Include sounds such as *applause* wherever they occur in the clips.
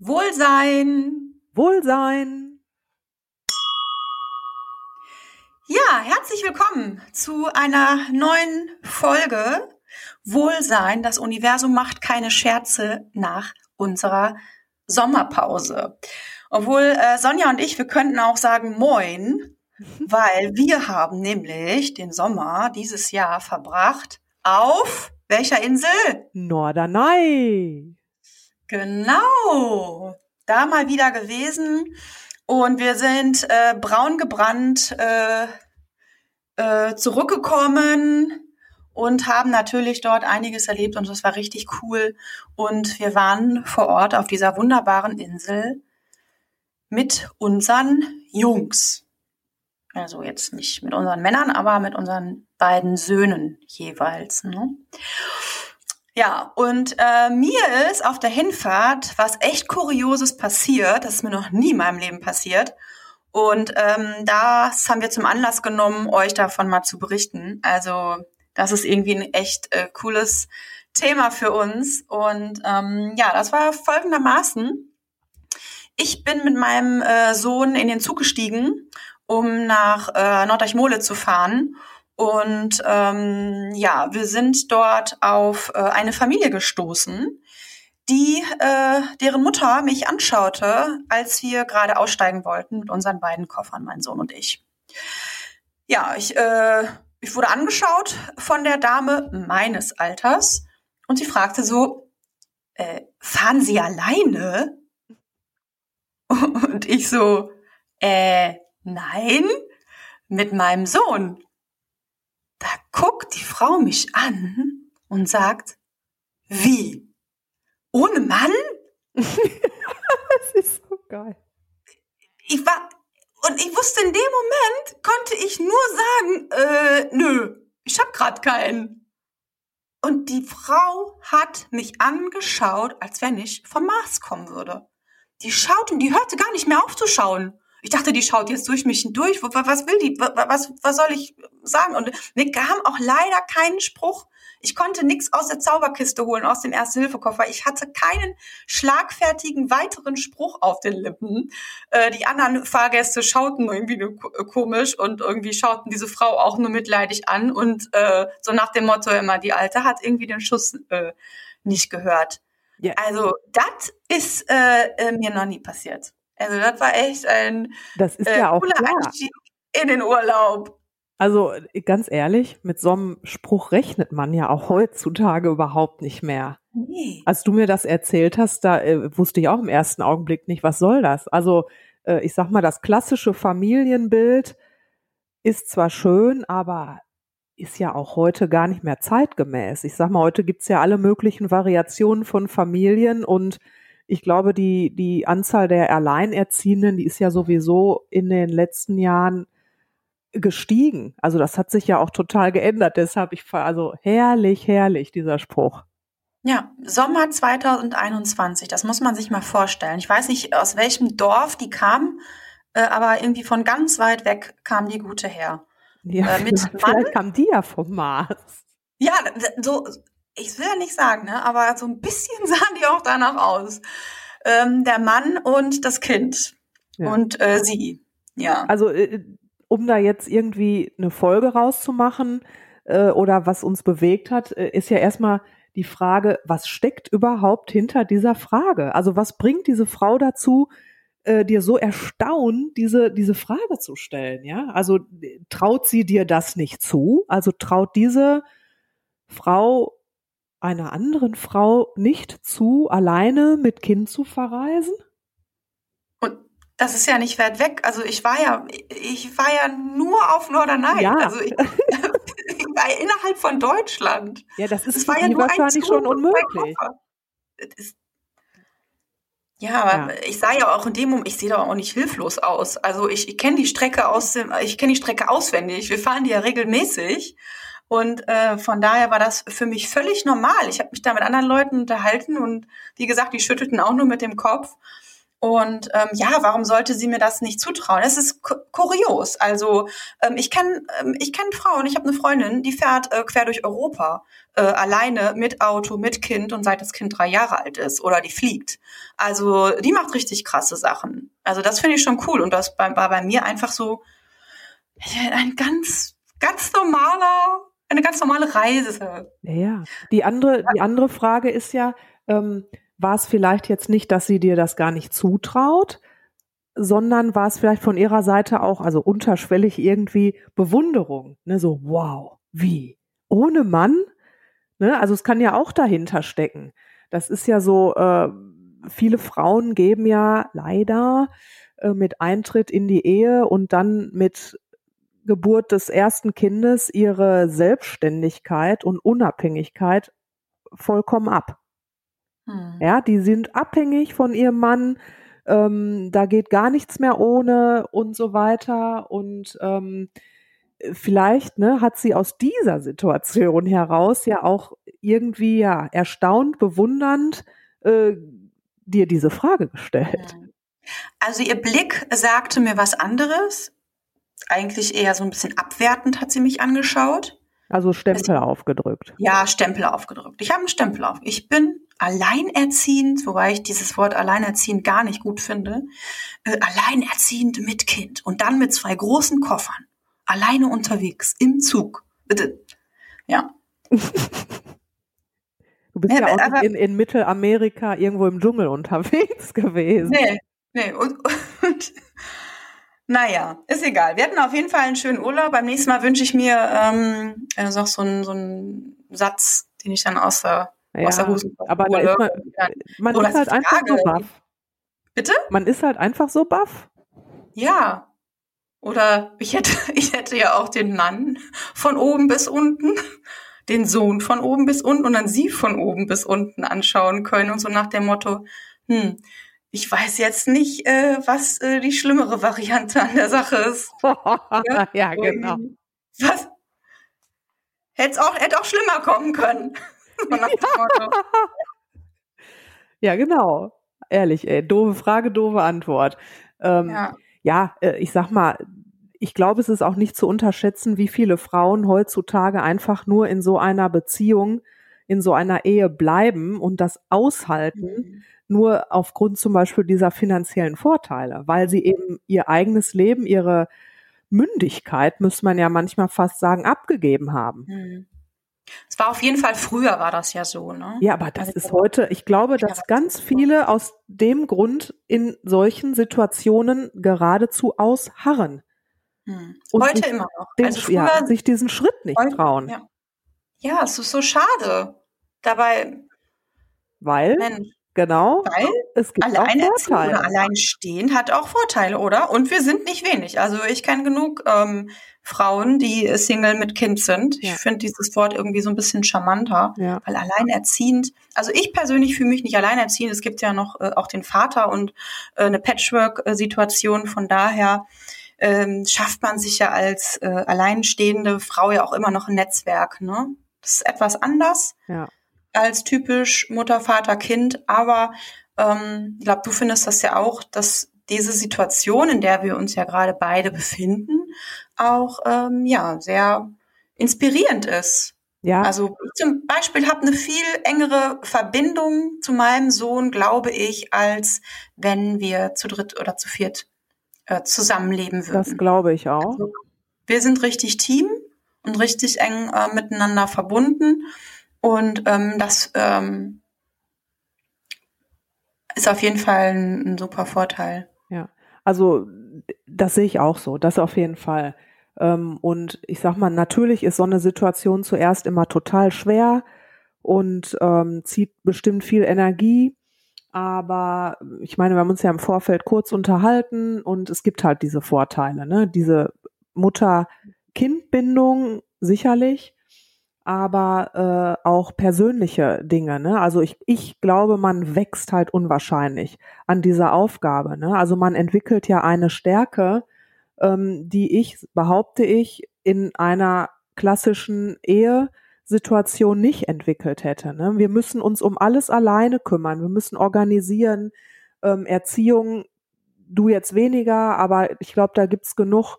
Wohlsein. Wohlsein. Ja, herzlich willkommen zu einer neuen Folge Wohlsein. Das Universum macht keine Scherze nach unserer Sommerpause. Obwohl äh, Sonja und ich, wir könnten auch sagen Moin, *laughs* weil wir haben nämlich den Sommer dieses Jahr verbracht auf welcher Insel? Norderney. Genau, da mal wieder gewesen und wir sind äh, braun gebrannt äh, äh, zurückgekommen und haben natürlich dort einiges erlebt und das war richtig cool. Und wir waren vor Ort auf dieser wunderbaren Insel mit unseren Jungs. Also jetzt nicht mit unseren Männern, aber mit unseren beiden Söhnen jeweils. Ne? Ja, und äh, mir ist auf der Hinfahrt was echt Kurioses passiert. Das ist mir noch nie in meinem Leben passiert. Und ähm, das haben wir zum Anlass genommen, euch davon mal zu berichten. Also das ist irgendwie ein echt äh, cooles Thema für uns. Und ähm, ja, das war folgendermaßen. Ich bin mit meinem äh, Sohn in den Zug gestiegen, um nach äh, Norddeich-Mole zu fahren. Und ähm, ja, wir sind dort auf äh, eine Familie gestoßen, die äh, deren Mutter mich anschaute, als wir gerade aussteigen wollten mit unseren beiden Koffern, mein Sohn und ich. Ja, ich, äh, ich wurde angeschaut von der Dame meines Alters und sie fragte so, äh, fahren Sie alleine? *laughs* Und ich so, äh, nein, mit meinem Sohn. Guckt die Frau mich an und sagt, wie? Ohne Mann? das ist so geil. Ich war, und ich wusste in dem Moment, konnte ich nur sagen, äh, nö, ich hab grad keinen. Und die Frau hat mich angeschaut, als wenn ich vom Mars kommen würde. Die schaut und die hörte gar nicht mehr aufzuschauen. Ich dachte, die schaut jetzt durch mich hindurch. Was will die? Was, was soll ich sagen? Und mir kam auch leider keinen Spruch. Ich konnte nichts aus der Zauberkiste holen, aus dem Erste-Hilfe-Koffer. Ich hatte keinen schlagfertigen weiteren Spruch auf den Lippen. Äh, die anderen Fahrgäste schauten irgendwie nur komisch und irgendwie schauten diese Frau auch nur mitleidig an und äh, so nach dem Motto immer, die Alte hat irgendwie den Schuss äh, nicht gehört. Ja. Also das ist äh, äh, mir noch nie passiert. Also das war echt ein das ist äh, ja auch cooler klar. Einstieg in den Urlaub. Also ganz ehrlich, mit so einem Spruch rechnet man ja auch heutzutage überhaupt nicht mehr. Nee. Als du mir das erzählt hast, da äh, wusste ich auch im ersten Augenblick nicht, was soll das? Also äh, ich sag mal, das klassische Familienbild ist zwar schön, aber ist ja auch heute gar nicht mehr zeitgemäß. Ich sag mal, heute gibt's ja alle möglichen Variationen von Familien und ich glaube, die, die Anzahl der Alleinerziehenden, die ist ja sowieso in den letzten Jahren gestiegen. Also das hat sich ja auch total geändert. Deshalb ich also herrlich, herrlich dieser Spruch. Ja, Sommer 2021, das muss man sich mal vorstellen. Ich weiß nicht, aus welchem Dorf die kam, äh, aber irgendwie von ganz weit weg kam die gute her. Ja, äh, mit *laughs* vielleicht Mann. kam die ja vom Mars. Ja, so ich will ja nicht sagen, ne, aber so ein bisschen *laughs* sahen die auch danach aus. Ähm, der Mann und das Kind ja. und äh, sie. Ja. Also äh, um da jetzt irgendwie eine Folge rauszumachen äh, oder was uns bewegt hat, äh, ist ja erstmal die Frage, was steckt überhaupt hinter dieser Frage? Also was bringt diese Frau dazu, äh, dir so erstaunt, diese, diese Frage zu stellen? Ja, also traut sie dir das nicht zu? Also traut diese Frau einer anderen Frau nicht zu, alleine mit Kind zu verreisen? Und das ist ja nicht weit weg. Also ich war ja, ich war ja nur auf Norderney. Ja. Also ich, *laughs* ich war innerhalb von Deutschland. Ja, das ist das war ja nur wahrscheinlich schon unmöglich. Ja, aber ja. ich sah ja auch in dem Moment, ich sehe doch auch nicht hilflos aus. Also ich, ich kenne die Strecke aus dem, ich kenne die Strecke auswendig. Wir fahren die ja regelmäßig. Und äh, von daher war das für mich völlig normal. Ich habe mich da mit anderen Leuten unterhalten und wie gesagt, die schüttelten auch nur mit dem Kopf. Und ähm, ja, warum sollte sie mir das nicht zutrauen? Es ist kurios. Also ähm, ich kenne ähm, ich kenn Frauen, ich habe eine Freundin, die fährt äh, quer durch Europa äh, alleine mit Auto, mit Kind und seit das Kind drei Jahre alt ist oder die fliegt. Also die macht richtig krasse Sachen. Also das finde ich schon cool und das war bei mir einfach so ein ganz, ganz normaler, eine ganz normale Reise. Ja, die andere, die andere Frage ist ja, ähm, war es vielleicht jetzt nicht, dass sie dir das gar nicht zutraut, sondern war es vielleicht von ihrer Seite auch, also unterschwellig irgendwie Bewunderung, ne, so wow, wie? Ohne Mann, ne, also es kann ja auch dahinter stecken. Das ist ja so, äh, viele Frauen geben ja leider äh, mit Eintritt in die Ehe und dann mit Geburt des ersten Kindes ihre Selbstständigkeit und Unabhängigkeit vollkommen ab. Hm. Ja, die sind abhängig von ihrem Mann, ähm, da geht gar nichts mehr ohne und so weiter. Und ähm, vielleicht ne, hat sie aus dieser Situation heraus ja auch irgendwie ja erstaunt, bewundernd äh, dir diese Frage gestellt. Hm. Also ihr Blick sagte mir was anderes. Eigentlich eher so ein bisschen abwertend hat sie mich angeschaut. Also Stempel also, aufgedrückt. Ja, Stempel aufgedrückt. Ich habe einen Stempel auf. Ich bin alleinerziehend, wobei ich dieses Wort alleinerziehend gar nicht gut finde. Äh, alleinerziehend mit Kind und dann mit zwei großen Koffern. Alleine unterwegs, im Zug. Bitte. Ja. *laughs* Du bist ja, ja auch aber, in, in, Mittelamerika irgendwo im Dschungel *laughs* unterwegs gewesen. Nee, nee. Und, und naja, ist egal. Wir hatten auf jeden Fall einen schönen Urlaub. Beim nächsten Mal wünsche ich mir ähm, äh, so, so, einen, so einen Satz, den ich dann aus der, ja, aus der Hose Aber da ist man, man ist halt einfach so baff. Bitte? Man ist halt einfach so baff. Ja. Oder ich hätte, *laughs* ich hätte ja auch den Mann von oben bis unten den Sohn von oben bis unten und dann sie von oben bis unten anschauen können und so nach dem Motto, hm, ich weiß jetzt nicht, äh, was äh, die schlimmere Variante an der Sache ist. *laughs* ja, ja genau. Was? Hätte auch, hätte auch schlimmer kommen können. *laughs* ja. genau. Ehrlich, ey, doofe Frage, doofe Antwort. Ähm, ja, ja äh, ich sag mal, ich glaube, es ist auch nicht zu unterschätzen, wie viele Frauen heutzutage einfach nur in so einer Beziehung, in so einer Ehe bleiben und das aushalten, mhm. Nur aufgrund zum Beispiel dieser finanziellen Vorteile, weil sie eben ihr eigenes Leben, ihre Mündigkeit, müsste man ja manchmal fast sagen, abgegeben haben. Mhm. Es war auf jeden Fall früher war das ja so, ne? Ja, aber das also, ist heute, ich glaube, dass ganz viele aus dem Grund in solchen Situationen geradezu ausharren. Hm. Heute immer noch. Den, also früher, ja, sich diesen Schritt nicht heute, trauen. Ja. ja, es ist so schade. Dabei. Weil? Mensch, genau. Weil es gibt alleinerziehend oder alleinstehend hat auch Vorteile, oder? Und wir sind nicht wenig. Also ich kenne genug ähm, Frauen, die Single mit Kind sind. Ja. Ich finde dieses Wort irgendwie so ein bisschen charmanter, ja. weil alleinerziehend, also ich persönlich fühle mich nicht alleinerziehend. Es gibt ja noch äh, auch den Vater und äh, eine Patchwork-Situation. Von daher ähm, schafft man sich ja als äh, alleinstehende Frau ja auch immer noch ein Netzwerk. Ne? Das ist etwas anders ja. Als typisch Mutter, Vater, Kind. Aber ähm, ich glaube, du findest das ja auch, dass diese Situation, in der wir uns ja gerade beide befinden, auch ähm, ja sehr inspirierend ist. Ja. Also ich zum Beispiel habe eine viel engere Verbindung zu meinem Sohn, glaube ich, als wenn wir zu dritt oder zu viert äh, zusammenleben würden. Das glaube ich auch. Also, wir sind richtig Team und richtig eng äh, miteinander verbunden. Und ähm, das ähm, ist auf jeden Fall ein, ein, super Vorteil. Ja, also das sehe ich auch so, das auf jeden Fall. Ähm, und ich sag mal, natürlich ist so eine Situation zuerst immer total schwer und ähm, zieht bestimmt viel Energie. Aber ich meine, wir haben uns ja im Vorfeld kurz unterhalten und es gibt halt diese Vorteile, ne? Diese Mutter-Kind-Bindung sicherlich, aber äh, auch persönliche Dinge. Ne? Also ich, ich glaube, man wächst halt unwahrscheinlich an dieser Aufgabe. Ne? Also man entwickelt ja eine Stärke, ähm, die ich, behaupte ich, in einer klassischen Ehe Situation nicht entwickelt hätte. Ne? Wir müssen uns um alles alleine kümmern. Wir müssen organisieren. ähm, Erziehung, du jetzt weniger, aber ich glaube, da gibt's genug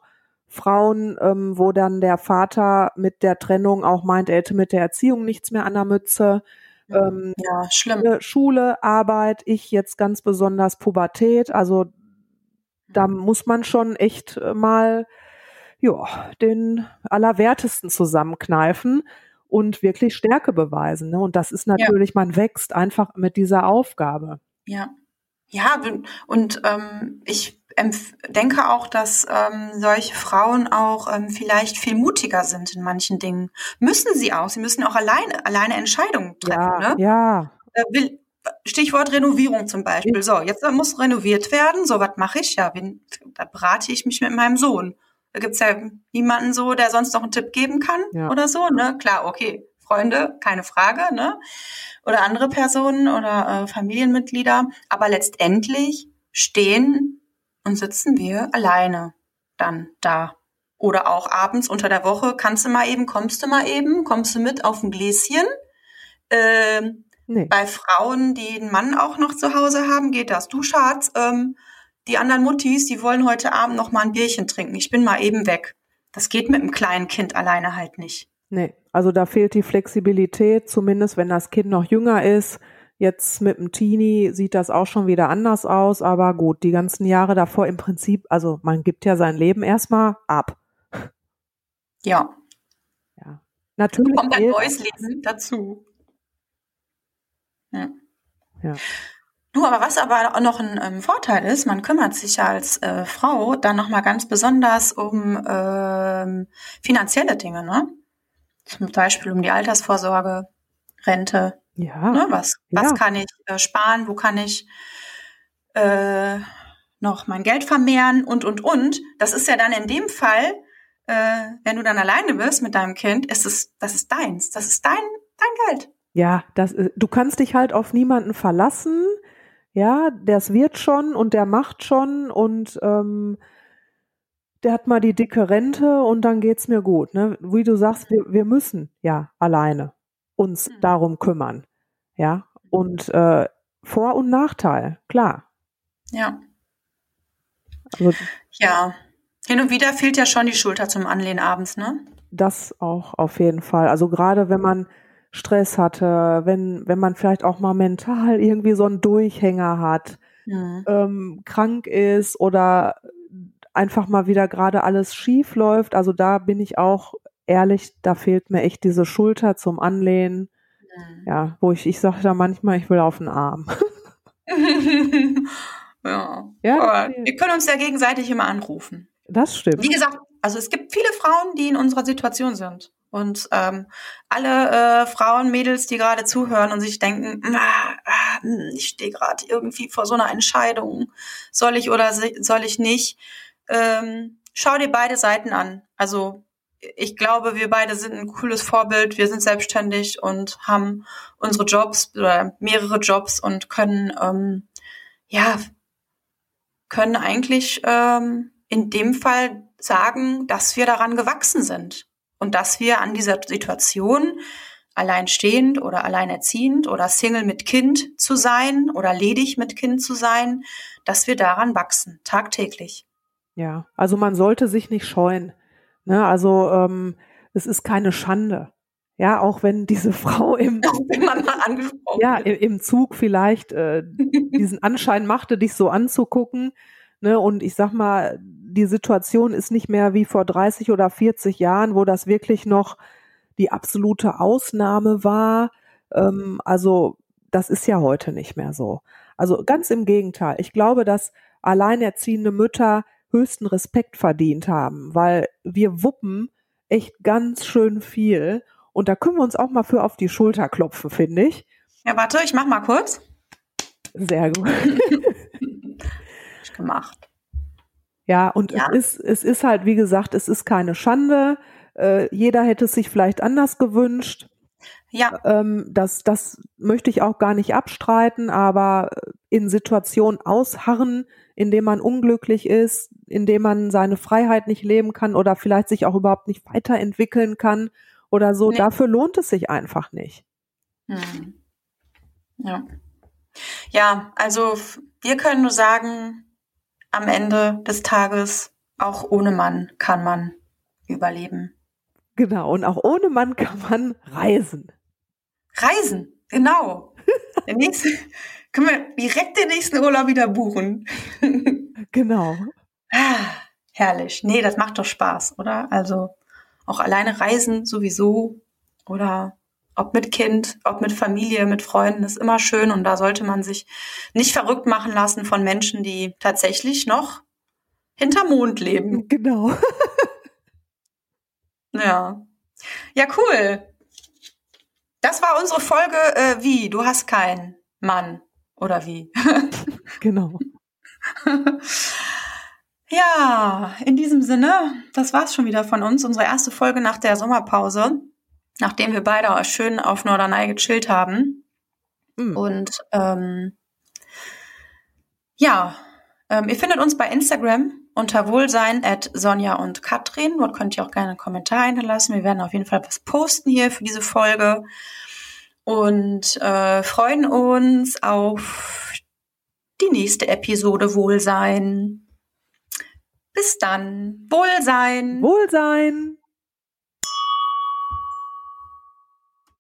Frauen, ähm, wo dann der Vater mit der Trennung auch meint, er hätte mit der Erziehung nichts mehr an der Mütze. Ähm, ja, schlimm. Schule, Arbeit, ich jetzt ganz besonders Pubertät. Also da muss man schon echt äh, mal ja, den Allerwertesten zusammenkneifen und wirklich Stärke beweisen. Ne? Und das ist natürlich, ja. man wächst einfach mit dieser Aufgabe. Ja. Ja, und ähm, ich denke auch, dass ähm, solche Frauen auch ähm, vielleicht viel mutiger sind in manchen Dingen. Müssen sie auch. Sie müssen auch alleine, alleine Entscheidungen treffen. Ja, ne? ja. Äh, will, Stichwort Renovierung zum Beispiel. So, jetzt muss renoviert werden. So, was mache ich? Ja, bin, da berate ich mich mit meinem Sohn. Da gibt's ja niemanden so, der sonst noch einen Tipp geben kann ja. oder so. Ne? Klar, okay, Freunde, keine Frage, ne? Oder andere Personen oder äh, Familienmitglieder. Aber letztendlich stehen und sitzen wir alleine dann da. Oder auch abends unter der Woche, kannst du mal eben, kommst du mal eben, kommst du mit auf ein Gläschen. Ähm, nee. Bei Frauen, die einen Mann auch noch zu Hause haben, geht das. Du Schatz, ähm, die anderen Muttis, die wollen heute Abend noch mal ein Bierchen trinken. Ich bin mal eben weg. Das geht mit einem kleinen Kind alleine halt nicht. Nee, also da fehlt die Flexibilität, zumindest wenn das Kind noch jünger ist. Jetzt mit dem Teenie sieht das auch schon wieder anders aus, aber gut, die ganzen Jahre davor im Prinzip, also man gibt ja sein Leben erstmal ab. Ja. Ja. Natürlich. Kommt ein neues Leben dazu. Ja. ja. Du, aber was aber auch noch ein ähm, Vorteil ist, man kümmert sich ja als äh, Frau dann nochmal ganz besonders um ähm, finanzielle Dinge, ne? Zum Beispiel um die Altersvorsorge, Rente. Ja. Ne? Was, ja. was kann ich äh, sparen, wo kann ich äh, noch mein Geld vermehren und, und, und. Das ist ja dann in dem Fall, äh, wenn du dann alleine bist mit deinem Kind, ist es, das ist deins. Das ist dein, dein Geld. Ja, das, äh, du kannst dich halt auf niemanden verlassen ja, das wird schon und der macht schon und ähm, der hat mal die dicke Rente und dann geht's mir gut. Ne? Wie du sagst, wir, wir müssen ja alleine uns mhm. darum kümmern. Ja, und äh, Vor- und Nachteil, klar. Ja. Also, ja. Hin und wieder fehlt ja schon die Schulter zum Anlehnen abends, ne? Das auch auf jeden Fall. Also gerade wenn man Stress hatte, wenn, wenn man vielleicht auch mal mental irgendwie so einen Durchhänger hat, ja. ähm, krank ist oder einfach mal wieder gerade alles schief läuft. Also da bin ich auch ehrlich, da fehlt mir echt diese Schulter zum Anlehnen. Ja, ja wo ich, ich sage da manchmal, ich will auf den Arm. *laughs* *laughs* ja. ja Aber wir können uns ja gegenseitig immer anrufen. Das stimmt. Wie gesagt, also es gibt viele Frauen, die in unserer Situation sind. Und ähm, alle äh, Frauen, Mädels, die gerade zuhören und sich denken, ah, ah, ich stehe gerade irgendwie vor so einer Entscheidung, soll ich oder soll ich nicht, ähm, schau dir beide Seiten an. Also ich glaube, wir beide sind ein cooles Vorbild. Wir sind selbstständig und haben unsere Jobs oder mehrere Jobs und können ähm, ja können eigentlich ähm, in dem Fall sagen, dass wir daran gewachsen sind und dass wir an dieser Situation alleinstehend oder alleinerziehend oder Single mit Kind zu sein oder ledig mit Kind zu sein, dass wir daran wachsen, tagtäglich. Ja, also man sollte sich nicht scheuen. Ne? Also ähm, es ist keine Schande. Ja, auch wenn diese *laughs* Frau im, *laughs* ja, im, im Zug vielleicht äh, diesen Anschein machte, dich so anzugucken. Ne? Und ich sag mal, die Situation ist nicht mehr wie vor 30 oder 40 Jahren, wo das wirklich noch die absolute Ausnahme war. Ähm, also das ist ja heute nicht mehr so. Also ganz im Gegenteil. Ich glaube, dass alleinerziehende Mütter höchsten Respekt verdient haben, weil wir wuppen echt ganz schön viel. Und da können wir uns auch mal für auf die Schulter klopfen, finde ich. Ja, warte, ich mach mal kurz. Sehr gut. gemacht. Ja, und ja. Es, ist, es ist halt, wie gesagt, es ist keine Schande. Äh, jeder hätte es sich vielleicht anders gewünscht. Ja. Ähm, das, das möchte ich auch gar nicht abstreiten, aber in Situationen ausharren, in denen man unglücklich ist, in dem man seine Freiheit nicht leben kann oder vielleicht sich auch überhaupt nicht weiterentwickeln kann oder so, nee. dafür lohnt es sich einfach nicht. Hm. Ja. Ja, also wir können nur sagen, am Ende des Tages, auch ohne Mann kann man überleben. Genau, und auch ohne Mann kann man reisen. Reisen, genau. *laughs* Der nächste, können wir direkt den nächsten Urlaub wieder buchen. *laughs* genau. Ah, herrlich. Nee, das macht doch Spaß, oder? Also auch alleine reisen sowieso oder ob mit Kind, ob mit Familie, mit Freunden, ist immer schön und da sollte man sich nicht verrückt machen lassen von Menschen, die tatsächlich noch hinter Mond leben. Genau. *laughs* ja. Ja, cool. Das war unsere Folge, äh, wie? Du hast keinen Mann. Oder wie? *laughs* genau. *laughs* ja, in diesem Sinne, das war's schon wieder von uns. Unsere erste Folge nach der Sommerpause nachdem wir beide schön auf Norderney gechillt haben. Mhm. Und ähm, ja, ähm, ihr findet uns bei Instagram unter Wohlsein at Sonja und Katrin. Dort könnt ihr auch gerne einen Kommentar hinterlassen. Wir werden auf jeden Fall was posten hier für diese Folge und äh, freuen uns auf die nächste Episode Wohlsein. Bis dann. Wohlsein. Wohlsein.